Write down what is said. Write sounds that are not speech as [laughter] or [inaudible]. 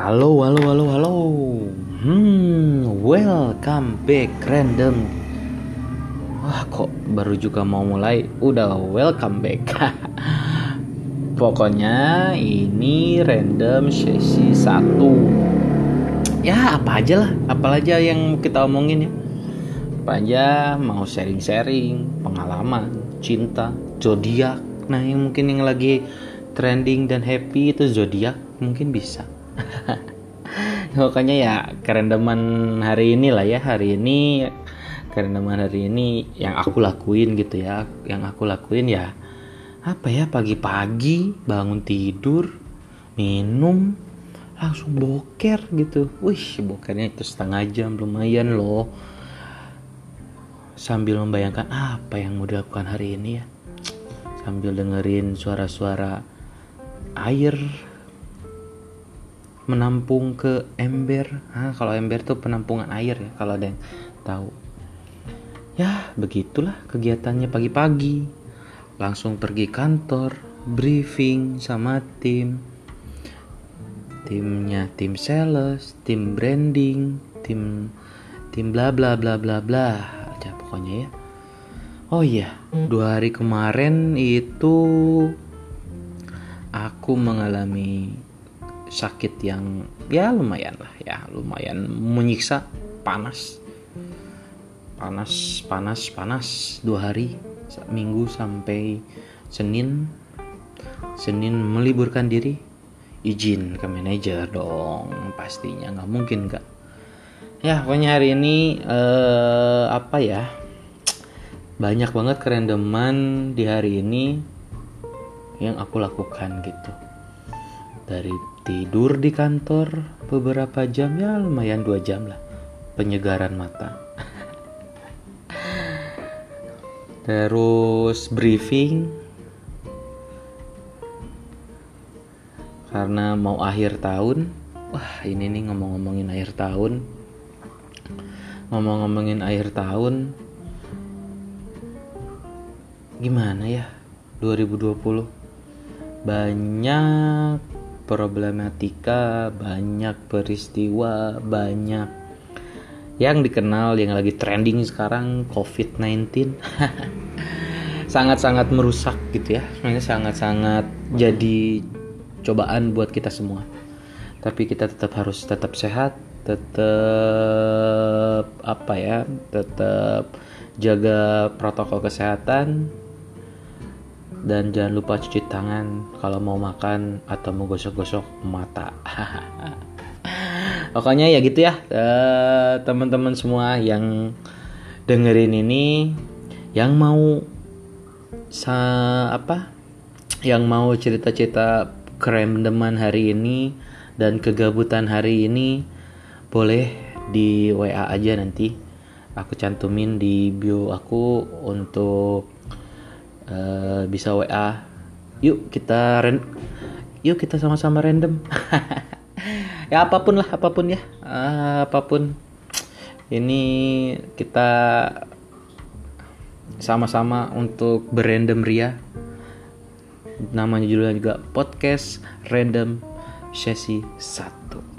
Halo, halo, halo, halo. Hmm, welcome back random. Wah, kok baru juga mau mulai udah welcome back. [laughs] Pokoknya ini random sesi 1. Ya, apa aja lah, apa aja yang kita omongin ya. Apa aja mau sharing-sharing, pengalaman, cinta, zodiak. Nah, yang mungkin yang lagi trending dan happy itu zodiak mungkin bisa [laughs] Pokoknya ya kerendaman hari ini lah ya hari ini kerendaman hari ini yang aku lakuin gitu ya yang aku lakuin ya apa ya pagi-pagi bangun tidur minum langsung boker gitu. Wih bokernya itu setengah jam lumayan loh. Sambil membayangkan apa yang mau dilakukan hari ini ya. Sambil dengerin suara-suara air menampung ke ember. Ah, kalau ember tuh penampungan air ya kalau ada yang tahu. Ya begitulah kegiatannya pagi-pagi. Langsung pergi kantor briefing sama tim. Timnya tim sales tim branding tim tim bla bla bla bla bla. Aja pokoknya ya. Oh iya dua hari kemarin itu aku mengalami sakit yang ya lumayan lah ya lumayan menyiksa panas. Panas panas panas. Dua hari minggu sampai Senin. Senin meliburkan diri. Izin ke manajer dong pastinya. Nggak mungkin nggak ya pokoknya hari ini eh, apa ya? Banyak banget kerendeman di hari ini yang aku lakukan gitu dari tidur di kantor beberapa jam ya lumayan dua jam lah penyegaran mata. [laughs] Terus briefing. Karena mau akhir tahun wah ini nih ngomong-ngomongin akhir tahun. Ngomong-ngomongin akhir tahun gimana ya 2020 banyak problematika, banyak peristiwa, banyak yang dikenal yang lagi trending sekarang COVID-19 [laughs] sangat-sangat merusak gitu ya. Sebenarnya sangat-sangat jadi cobaan buat kita semua. Tapi kita tetap harus tetap sehat tetap apa ya tetap jaga protokol kesehatan dan jangan lupa cuci tangan kalau mau makan atau mau gosok-gosok mata. [laughs] Pokoknya ya gitu ya uh, teman-teman semua yang dengerin ini yang mau sa apa yang mau cerita-cerita deman hari ini dan kegabutan hari ini boleh di WA aja nanti. Aku cantumin di bio aku untuk uh, bisa WA yuk kita ren yuk kita sama-sama random. [laughs] Ya apa pun lah apa pun ya. Uh, apa pun. Ini kita sama-sama untuk berandom ria. Namanya judulnya juga podcast random sesi 1